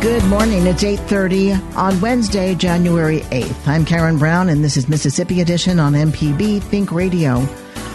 Good morning. It's 8:30 on Wednesday, January 8th. I'm Karen Brown and this is Mississippi Edition on MPB Think Radio.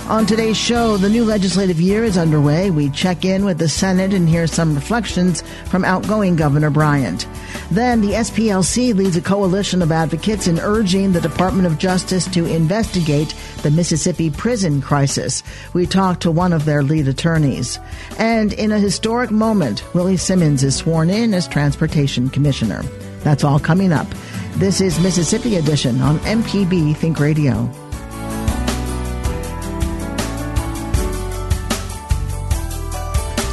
On today's show, the new legislative year is underway. We check in with the Senate and hear some reflections from outgoing Governor Bryant. Then the SPLC leads a coalition of advocates in urging the Department of Justice to investigate the Mississippi prison crisis. We talk to one of their lead attorneys. And in a historic moment, Willie Simmons is sworn in as Transportation Commissioner. That's all coming up. This is Mississippi Edition on MPB Think Radio.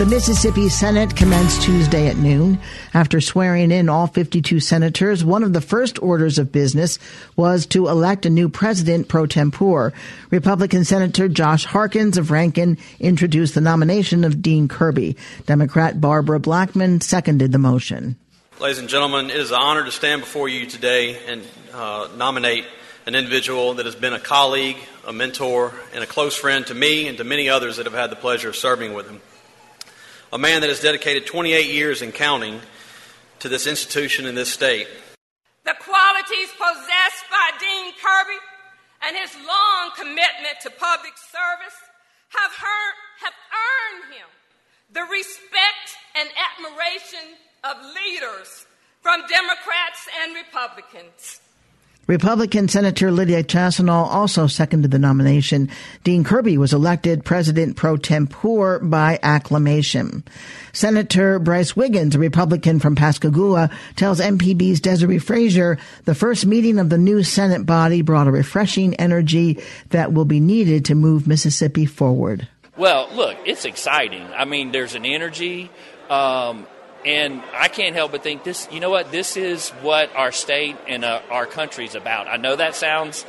The Mississippi Senate commenced Tuesday at noon. After swearing in all 52 senators, one of the first orders of business was to elect a new president pro tempore. Republican Senator Josh Harkins of Rankin introduced the nomination of Dean Kirby. Democrat Barbara Blackmon seconded the motion. Ladies and gentlemen, it is an honor to stand before you today and uh, nominate an individual that has been a colleague, a mentor, and a close friend to me and to many others that have had the pleasure of serving with him a man that has dedicated 28 years and counting to this institution in this state. The qualities possessed by Dean Kirby and his long commitment to public service have, have earned him the respect and admiration of leaders from Democrats and Republicans. Republican Senator Lydia Chassaniol also seconded the nomination. Dean Kirby was elected president pro tempore by acclamation. Senator Brice Wiggins, a Republican from Pascagoula, tells MPB's Desare Frazier the first meeting of the new Senate body brought a refreshing energy that will be needed to move Mississippi forward. Well, look, it's exciting. I mean, there's an energy. Um, and I can't help but think this, you know what, this is what our state and uh, our is about. I know that sounds,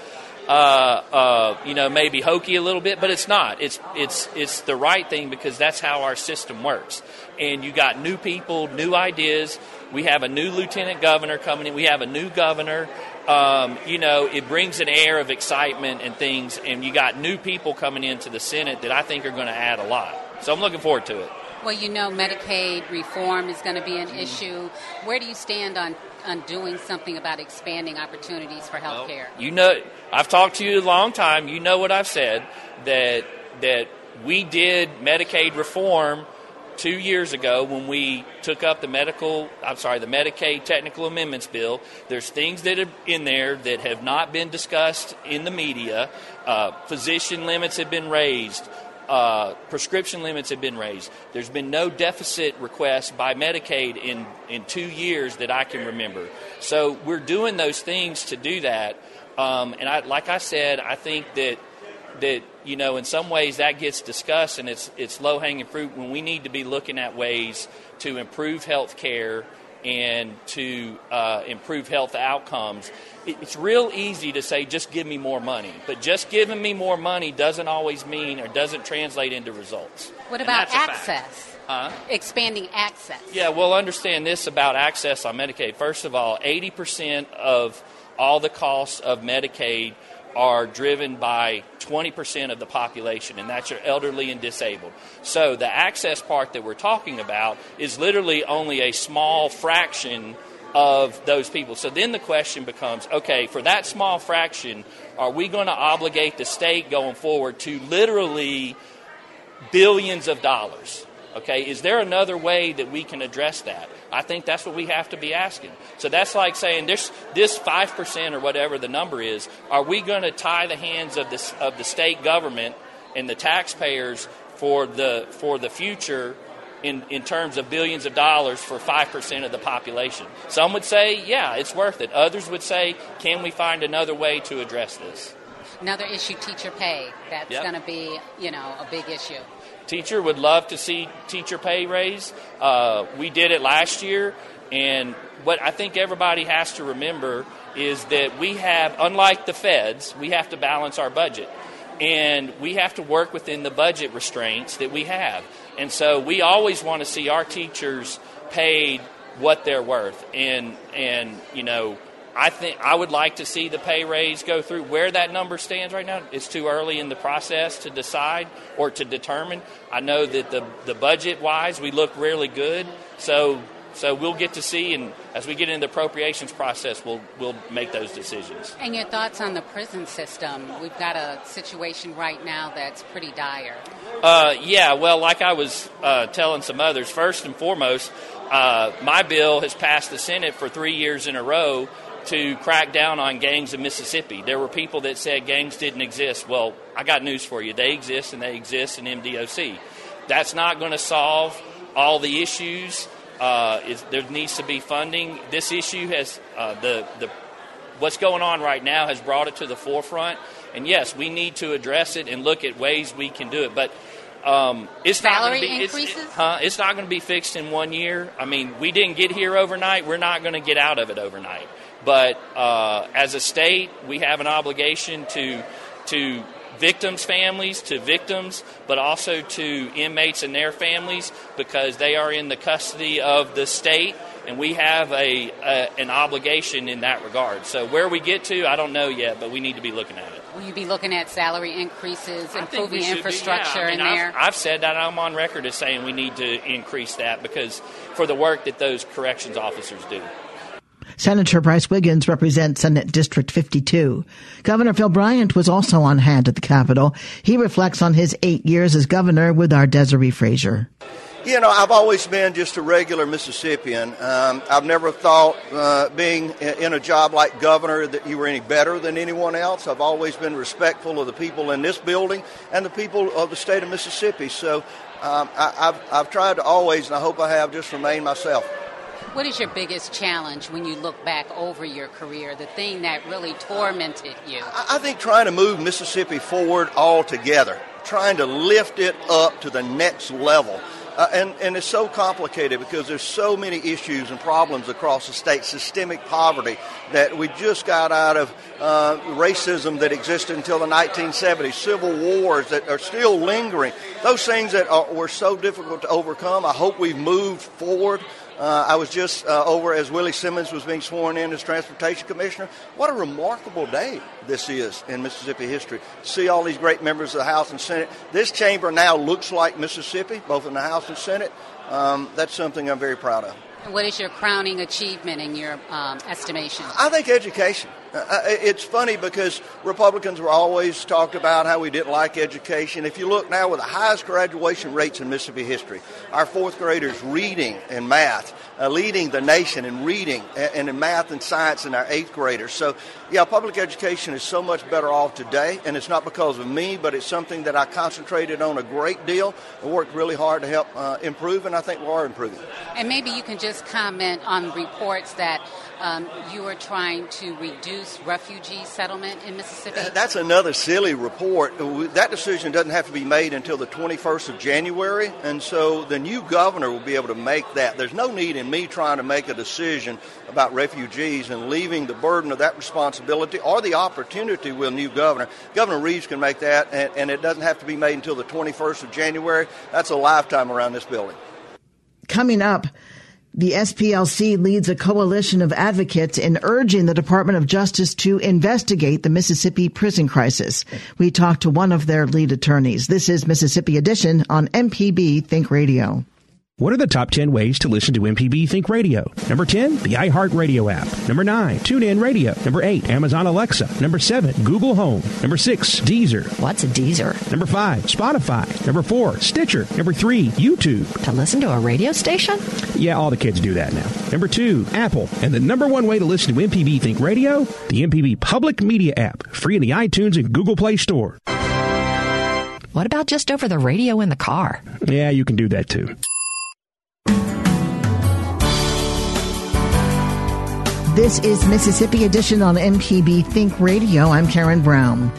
uh, uh, you know, maybe hokey a little bit, but it's not. It's, it's, it's the right thing because that's how our system works. And you got new people, new ideas. We have a new lieutenant governor coming in. We have a new governor. Um, you know, it brings an air of excitement and things. And you got new people coming into the Senate that I think are going to add a lot. So I'm looking forward to it. Well, you know, Medicaid reform is going to be an issue. Where do you stand on, on doing something about expanding opportunities for health care? Well, you know, I've talked to you a long time. You know what I've said that that we did Medicaid reform two years ago when we took up the medical I'm sorry the Medicaid technical amendments bill there's things that are in there that have not been discussed in the media uh, physician limits have been raised uh, prescription limits have been raised. There's been no deficit request by Medicaid in, in two years that I can remember. So we're doing those things to do that. Um, and I, like I said, I think that that you know in some ways that gets discussed and it's it's low hanging fruit when we need to be looking at ways to improve health care and to uh, improve health outcomes, it's real easy to say, just give me more money. But just giving me more money doesn't always mean or doesn't translate into results. What about access? Huh? Expanding access. Yeah, well, understand this about access on Medicaid. First of all, 80% of all the costs of Medicaid are driven by 20% of the population, and that's your elderly and disabled. So the access part that we're talking about is literally only a small fraction of those people. So then the question becomes okay, for that small fraction, are we going to obligate the state going forward to literally billions of dollars? Okay, is there another way that we can address that? I think that's what we have to be asking. So that's like saying this this five percent or whatever the number is. Are we going to tie the hands of the of the state government and the taxpayers for the for the future in, in terms of billions of dollars for 5% of the population. Some would say, yeah, it's worth it. Others would say, can we find another way to address this? Another issue, teacher pay. That's Yep. going to be, you know, a big issue. Teacher would love to see teacher pay raise. Uh, we did it last year, and what I think everybody has to remember is that we have, unlike the feds, we have to balance our budget. And we have to work within the budget restraints that we have. And so we always want to see our teachers paid what they're worth. And, and you know, I think I would like to see the pay raise go through. Where that number stands right now, it's too early in the process to decide or to determine. I know that the the budget wise, we look really good. So so we'll get to see, and as we get into the appropriations process, we'll we'll make those decisions. And your thoughts on the prison system? We've got a situation right now that's pretty dire. Uh, yeah, well, like I was uh, telling some others, first and foremost, uh, my bill has passed the Senate for three years in a row to crack down on gangs in Mississippi. There were people that said gangs didn't exist. Well, I got news for you. They exist, and they exist in MDOC. That's not going to solve all the issues. Uh, is, there needs to be funding. This issue has uh, the the what's going on right now has brought it to the forefront. And yes, we need to address it and look at ways we can do it. But um, it's Salary not going to be it's, increases? huh? It's not going to be fixed in one year. I mean, we didn't get here overnight. We're not going to get out of it overnight. But uh, as a state, we have an obligation to to victims' families, to victims, but also to inmates and their families because they are in the custody of the state, and we have a, a an obligation in that regard. So where we get to, I don't know yet, but we need to be looking at it. Will you be looking at salary increases, improving be, infrastructure yeah. I mean, in I've- there? I've said that. I'm on record as saying we need to increase that because for the work that those corrections officers do. Senator Brice Wiggins represents Senate District 52. Governor Phil Bryant was also on hand at the Capitol. He reflects on his eight years as governor with our Desare Frazier. You know, I've always been just a regular Mississippian. Um, I've never thought, uh, being in a job like governor, that you were any better than anyone else. I've always been respectful of the people in this building and the people of the state of Mississippi. So um, I, I've, I've tried to always, and I hope I have, just remain myself. What is your biggest challenge when you look back over your career? The thing that really tormented you? I think trying to move Mississippi forward altogether, trying to lift it up to the next level. Uh, and, and it's so complicated because there's so many issues and problems across the state, systemic poverty that we just got out of uh, racism that existed until the 1970s, civil wars that are still lingering. Those things that are, were so difficult to overcome, I hope we've moved forward. Uh, I was just uh, over as Willie Simmons was being sworn in as Transportation Commissioner. What a remarkable day this is in Mississippi history. See all these great members of the House and Senate. This chamber now looks like Mississippi, both in the House and Senate. Um, that's something I'm very proud of. What is your crowning achievement in your um, estimation? I think education. Uh, uh, it's funny because Republicans were always talked about how we didn't like education. If you look now with the highest graduation rates in Mississippi history, our fourth graders reading and math, uh, leading the nation in reading and, in math and science in our eighth graders. So, yeah, public education is so much better off today, and it's not because of me, but it's something that I concentrated on a great deal and worked really hard to help uh, improve, and I think we are improving. And maybe you can just comment on reports that um, you are trying to reduce refugee settlement in Mississippi? That's another silly report. That decision doesn't have to be made until the 21st of January, and so the new governor will be able to make that. There's no need in me trying to make a decision about refugees and leaving the burden of that responsibility or the opportunity with a new governor. Governor Reeves can make that, and, and it doesn't have to be made until the 21st of January. That's a lifetime around this building. Coming up, the SPLC leads a coalition of advocates in urging the Department of Justice to investigate the Mississippi prison crisis. We talked to one of their lead attorneys. This is Mississippi Edition on MPB Think Radio. What are the top 10 ways to listen to MPB Think Radio? Number 10, the iHeartRadio app. Number 9, TuneIn Radio. Number 8, Amazon Alexa. Number 7, Google Home. Number 6, Deezer. What's a Deezer? Number 5, Spotify. Number 4, Stitcher. Number 3, YouTube. To listen to a radio station? Yeah, all the kids do that now. Number 2, Apple. And the number one way to listen to MPB Think Radio? The MPB Public Media app. Free in the iTunes and Google Play Store. What about just over the radio in the car? Yeah, you can do that too. This is Mississippi Edition on MPB Think Radio. I'm Karen Brown.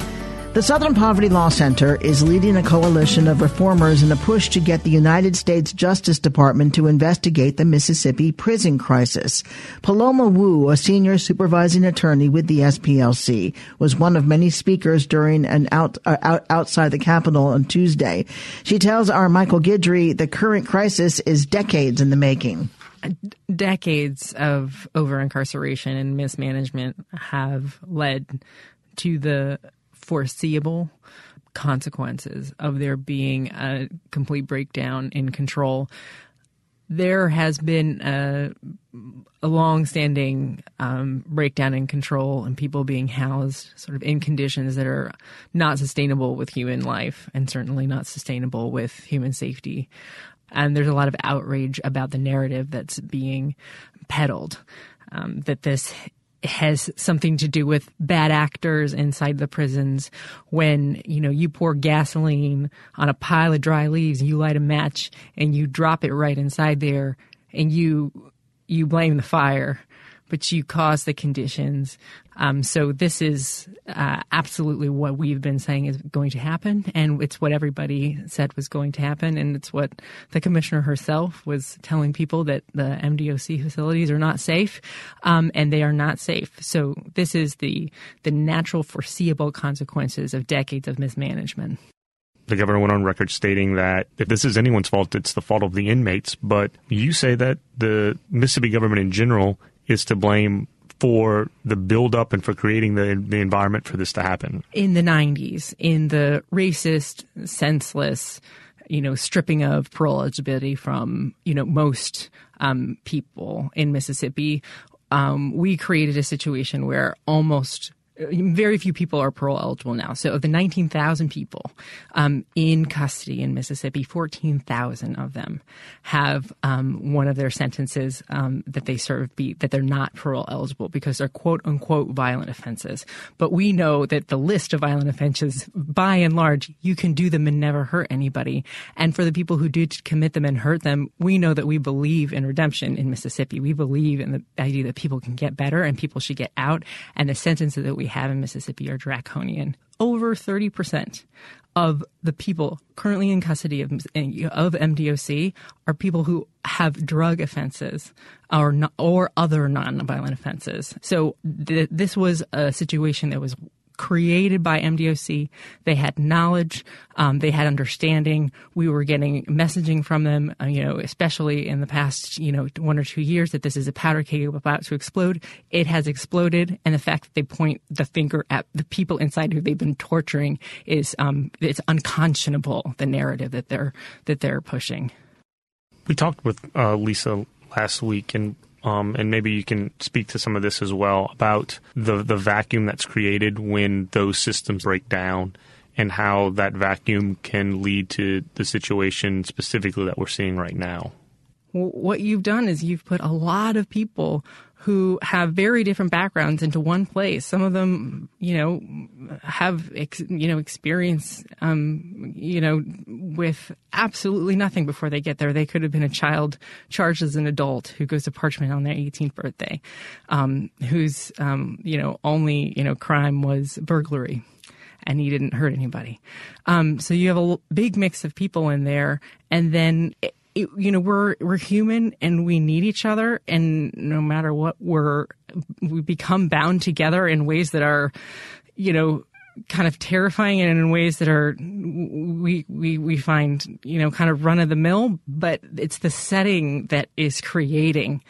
The Southern Poverty Law Center is leading a coalition of reformers in a push to get the United States Justice Department to investigate the Mississippi prison crisis. Paloma Wu, a senior supervising attorney with the SPLC, was one of many speakers during an out, uh, out outside the Capitol on Tuesday. She tells our Michael Guidry the current crisis is decades in the making decades of over incarceration and mismanagement have led to the foreseeable consequences of there being a complete breakdown in control. There has been a, a long-standing um, breakdown in control and people being housed sort of in conditions that are not sustainable with human life and certainly not sustainable with human safety and there's a lot of outrage about the narrative that's being peddled um, that this has something to do with bad actors inside the prisons when you know you pour gasoline on a pile of dry leaves you light a match and you drop it right inside there and you you blame the fire but you cause the conditions. Um, so this is uh, absolutely what we've been saying is going to happen, and it's what everybody said was going to happen, and it's what the commissioner herself was telling people that the MDOC facilities are not safe, um, and they are not safe. So this is the the natural, foreseeable consequences of decades of mismanagement the governor went on record stating that if this is anyone's fault, it's the fault of the inmates. But you say that the Mississippi government in general is to blame for the buildup and for creating the the environment for this to happen. In the 90s, in the racist, senseless, you know, stripping of parole eligibility from, you know, most um, people in Mississippi, um, we created a situation where almost very few people are parole eligible now. So of the 19,000 people um, in custody in Mississippi, 14,000 of them have um, one of their sentences um, that they serve be that they're not parole eligible because they're quote unquote violent offenses. But we know that the list of violent offenses, by and large, you can do them and never hurt anybody. And for the people who do commit them and hurt them, we know that we believe in redemption in Mississippi. We believe in the idea that people can get better and people should get out, and the sentences that we we have in Mississippi are draconian. Over 30% of the people currently in custody of, of MDOC are people who have drug offenses or, not, or other nonviolent offenses. So th- this was a situation that was created by MDOC. They had knowledge, um, they had understanding. We were getting messaging from them, uh, you know, especially in the past, you know, one or two years that this is a powder keg about to explode. It has exploded, and the fact that they point the finger at the people inside who they've been torturing is um, it's unconscionable. The narrative that they're that they're pushing. We talked with uh, Lisa last week, and um, and maybe you can speak to some of this as well about the the vacuum that's created when those systems break down and how that vacuum can lead to the situation specifically that we're seeing right now. what you've done is you've put a lot of people who have very different backgrounds into one place. Some of them, you know, have ex, you know experience, um, you know, with absolutely nothing before they get there. They could have been a child charged as an adult who goes to Parchman on their 18th birthday, um, whose um, you know only you know crime was burglary and he didn't hurt anybody. Um, so you have a big mix of people in there, and then. It, it, you know we're we're human and we need each other. And no matter what we're we become bound together in ways that are you know kind of terrifying and in ways that are we we we find you know kind of run of the mill. But it's the setting that is creating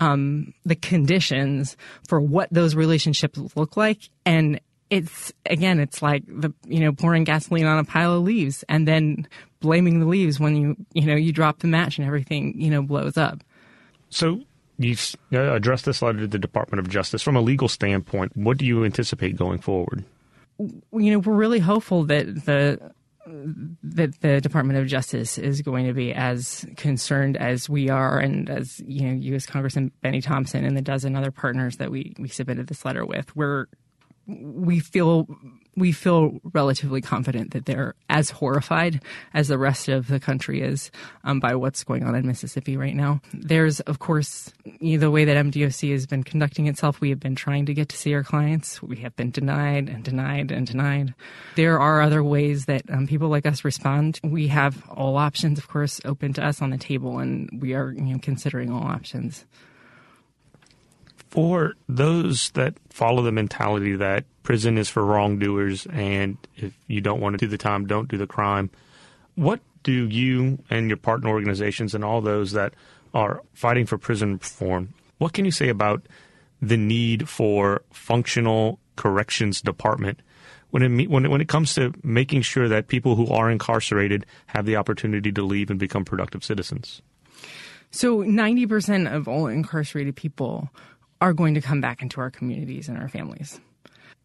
um, the conditions for what those relationships look like. And it's again, it's like the you know pouring gasoline on a pile of leaves and then blaming the leaves when you you know you drop the match and everything you know blows up. So you uh, addressed this letter to the Department of Justice from a legal standpoint. What do you anticipate going forward? You know, we're really hopeful that the that the Department of Justice is going to be as concerned as we are, and as you know, U.S. Congressman Benny Thompson and the dozen other partners that we we submitted this letter with. We're we feel we feel relatively confident that they're as horrified as the rest of the country is um, by what's going on in Mississippi right now. There's, of course, you know, the way that MDOC has been conducting itself. We have been trying to get to see our clients. We have been denied and denied and denied. There are other ways that um, people like us respond. We have all options, of course, open to us on the table, and we are you know, considering all options for those that follow the mentality that prison is for wrongdoers and if you don't want to do the time, don't do the crime, what do you and your partner organizations and all those that are fighting for prison reform, what can you say about the need for functional corrections department when it when it, when it comes to making sure that people who are incarcerated have the opportunity to leave and become productive citizens? So, 90% of all incarcerated people are going to come back into our communities and our families.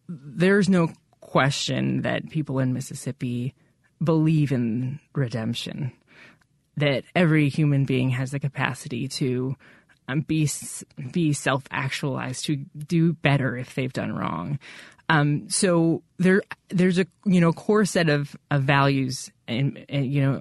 There's no question that people in Mississippi believe in redemption, that every human being has the capacity to um, be be self actualized, to do better if they've done wrong. Um, so there there's a you know core set of, of values and you know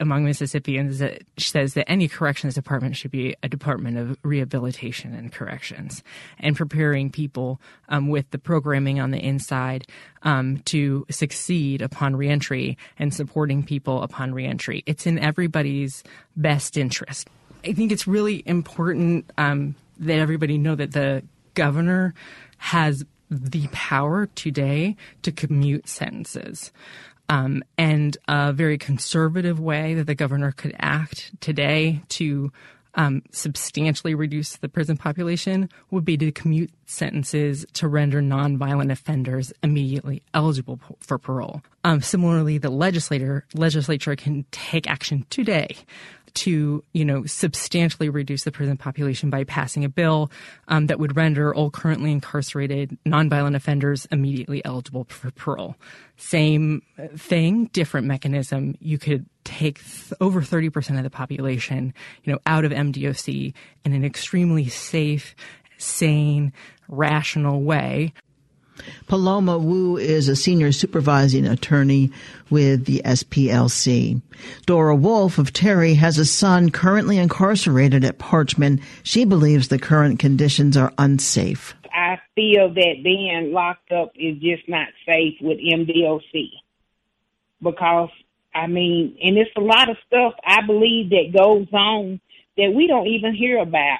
among Mississippians that says that any corrections department should be a department of rehabilitation and corrections and preparing people um, with the programming on the inside um, to succeed upon reentry and supporting people upon reentry. It's in everybody's best interest. I think it's really important um, that everybody know that the governor has the power today to commute sentences um, and a very conservative way that the governor could act today to um, substantially reduce the prison population would be to commute sentences to render nonviolent offenders immediately eligible for parole. Um, similarly, the legislator legislature can take action today to, you know, substantially reduce the prison population by passing a bill um, that would render all currently incarcerated nonviolent offenders immediately eligible for parole. Same thing, different mechanism. You could take th- over 30% of the population, you know, out of MDOC in an extremely safe, sane, rational way Paloma Wu is a senior supervising attorney with the SPLC. Dora Wolf of Terry has a son currently incarcerated at Parchman. She believes the current conditions are unsafe. I feel that being locked up is just not safe with MDOC because I mean, and it's a lot of stuff I believe that goes on that we don't even hear about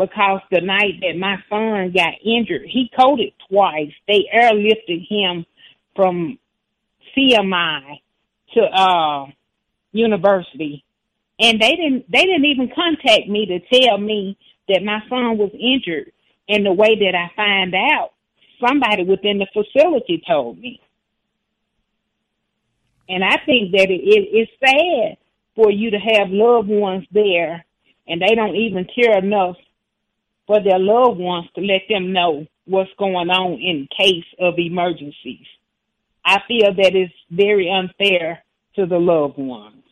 because the night that my son got injured, he coded twice. They airlifted him from CMI to uh university. And they didn't they didn't even contact me to tell me that my son was injured. And the way that I find out, somebody within the facility told me. And I think that it, it, it's sad for you to have loved ones there and they don't even care enough for their loved ones to let them know what's going on in case of emergencies. I feel that it's very unfair to the loved ones.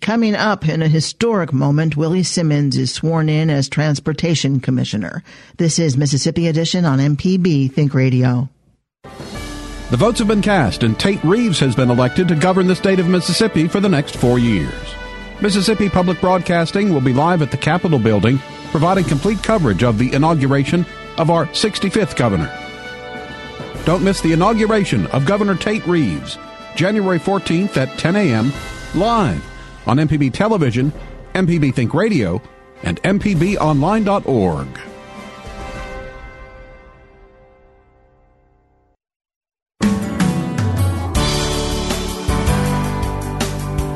Coming up in a historic moment, Willie Simmons is sworn in as Transportation Commissioner. This is Mississippi Edition on MPB Think Radio. The votes have been cast, and Tate Reeves has been elected to govern the state of Mississippi for the next four years. Mississippi Public Broadcasting will be live at the Capitol building, providing complete coverage of the inauguration of our 65th governor. Don't miss the inauguration of Governor Tate Reeves, January 14th at 10 a.m., live on MPB Television, MPB Think Radio, and MPBOnline.org.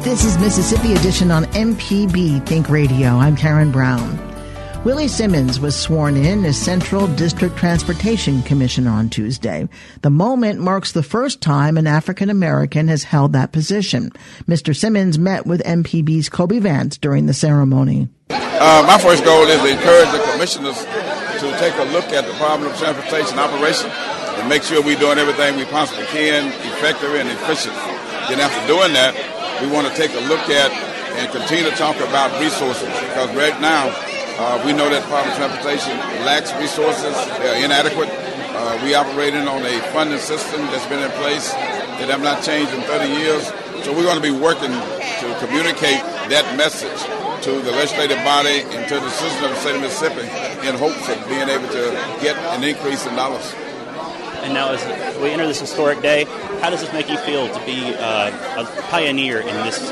This is Mississippi Edition on MPB Think Radio. I'm Karen Brown. Willie Simmons was sworn in as Central District Transportation Commissioner on Tuesday. The moment marks the first time an African American has held that position. Mr. Simmons met with MPB's Kobe Vance during the ceremony. Uh, my first goal is to encourage the commissioners to take a look at the problem of transportation operation and make sure we're doing everything we possibly can, effective and efficient. Then after doing that, we want to take a look at and continue to talk about resources because right now uh, we know that public transportation lacks resources, they're inadequate. Uh, we operating on a funding system that's been in place that have not changed in 30 years. So we're going to be working to communicate that message to the legislative body and to the citizens of the state of Mississippi in hopes of being able to get an increase in dollars. And now, as we enter this historic day, how does this make you feel to be uh, a pioneer in this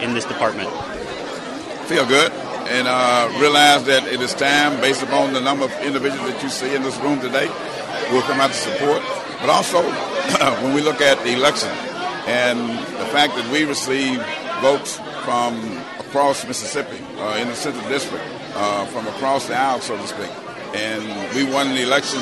in this department? Feel good, and uh, realize that it is time, based upon the number of individuals that you see in this room today, will come out to support. But also, when we look at the election and the fact that we receive votes from across Mississippi uh, in the Central District, uh, from across the aisle, so to speak, and we won the election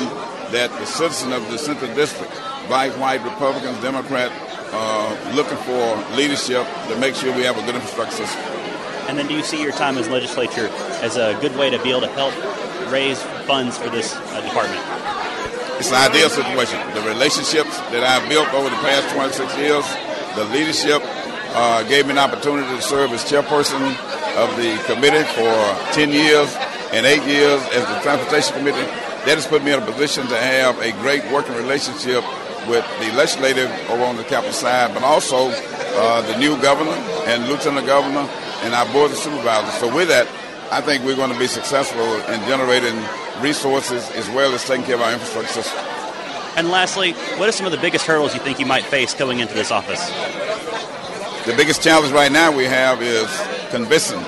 that the citizen of the Central District, black, white, Republicans, Democrat, uh, looking for leadership to make sure we have a good infrastructure system. And then do you see your time as legislature as a good way to be able to help raise funds for this uh, department? It's an ideal situation. The relationships that I've built over the past 26 years, the leadership uh, gave me an opportunity to serve as chairperson of the committee for 10 years and eight years as the transportation committee that has put me in a position to have a great working relationship with the legislative over on the capital side, but also uh, the new governor and lieutenant governor and our board of supervisors. So with that, I think we're going to be successful in generating resources as well as taking care of our infrastructure system. And lastly, what are some of the biggest hurdles you think you might face going into this office? The biggest challenge right now we have is convincing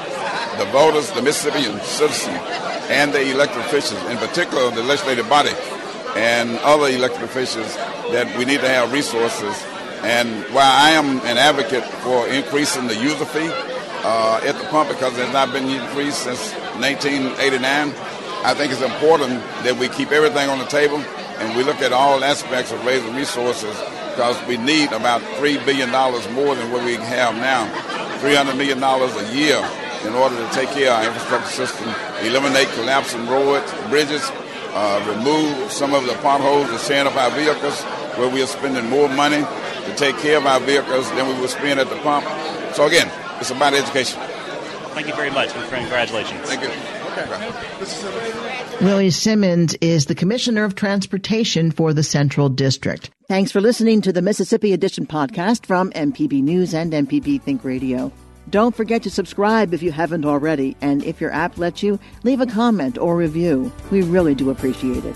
the voters, the Mississippian citizens, and the elected officials, in particular the legislative body and other elected officials, that we need to have resources. And while I am an advocate for increasing the user fee uh, at the pump because it has not been increased since 1989, I think it's important that we keep everything on the table and we look at all aspects of raising resources because we need about $3 billion more than what we have now. $300 million a year in order to take care of our infrastructure system, eliminate collapsing roads, bridges, uh, remove some of the potholes and sand up our vehicles where we are spending more money to take care of our vehicles than we would spend at the pump. So again, it's about education. Thank you very much and congratulations. Thank you. Willie Simmons is the Commissioner of Transportation for the Central District. Thanks for listening to the Mississippi Edition podcast from MPB News and MPB Think Radio. Don't forget to subscribe if you haven't already, and if your app lets you, leave a comment or review. We really do appreciate it.